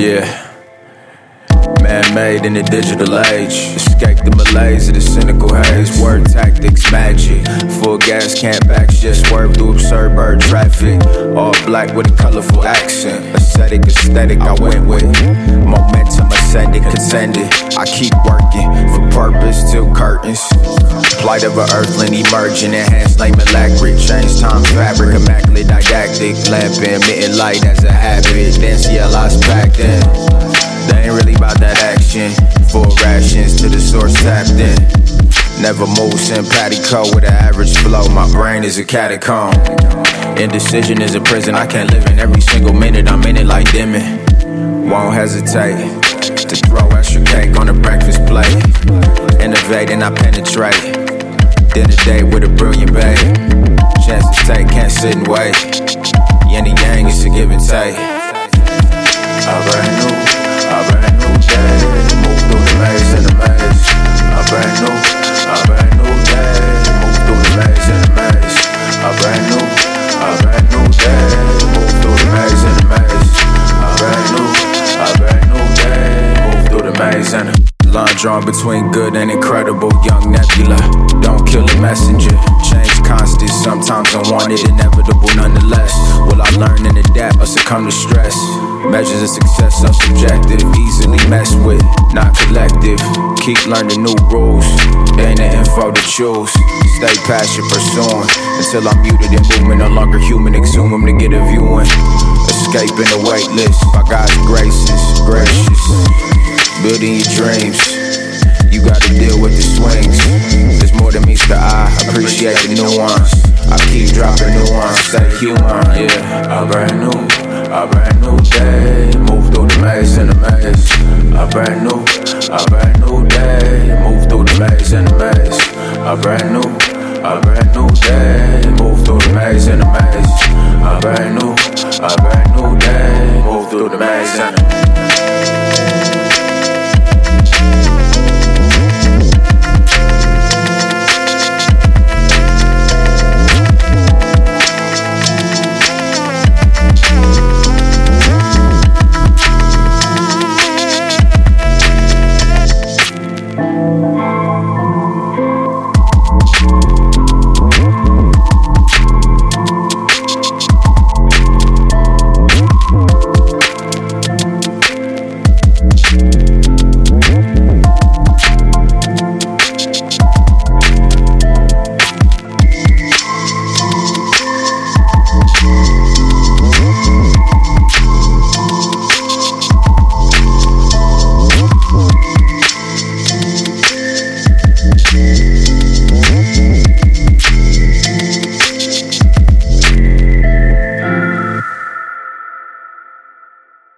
Yeah. Man made in the digital age. Escape the malaise of the cynical haze. Word tactics, magic. Full gas, can't back just swerve through absurd bird traffic. All black with a colorful accent. Aesthetic, aesthetic, I went with. Momentum ascending, contended. I keep working for purpose till curtains. Plight of an earthling emerging, enhanced like malacric. Change time fabric, immaculate didactic. Lamp emitting light as a habit. Packed in. They ain't really about that action. Full rations to the source tapped in. Never move simpatico with an average flow. My brain is a catacomb. Indecision is a prison I can't live in. Every single minute I'm in it like dimming. Won't hesitate to throw extra cake on the breakfast plate. Innovate and I penetrate. Dinner date with a brilliant babe. Chance to take, can't sit and wait. Yin and yang is a give and take. Drawn between good and incredible, young nebula. Don't kill the messenger. Constant, sometimes unwanted, inevitable nonetheless. Will I learn and adapt or succumb to stress? Measures of success are subjective, easily messed with, not collective. Keep learning new rules, ain't the info to choose. Stay passion pursuing until I'm muted and movement, no longer human. Exhume them to get a viewing. Escaping the waitlist by God's graces, gracious. Building your dreams, appreciate the nuance. I keep dropping nuance, stay human, yeah. A brand new, a brand new day. Move through the maze and the maze. A brand new, a brand new day. Move through the maze and the maze. A brand new, a brand new day.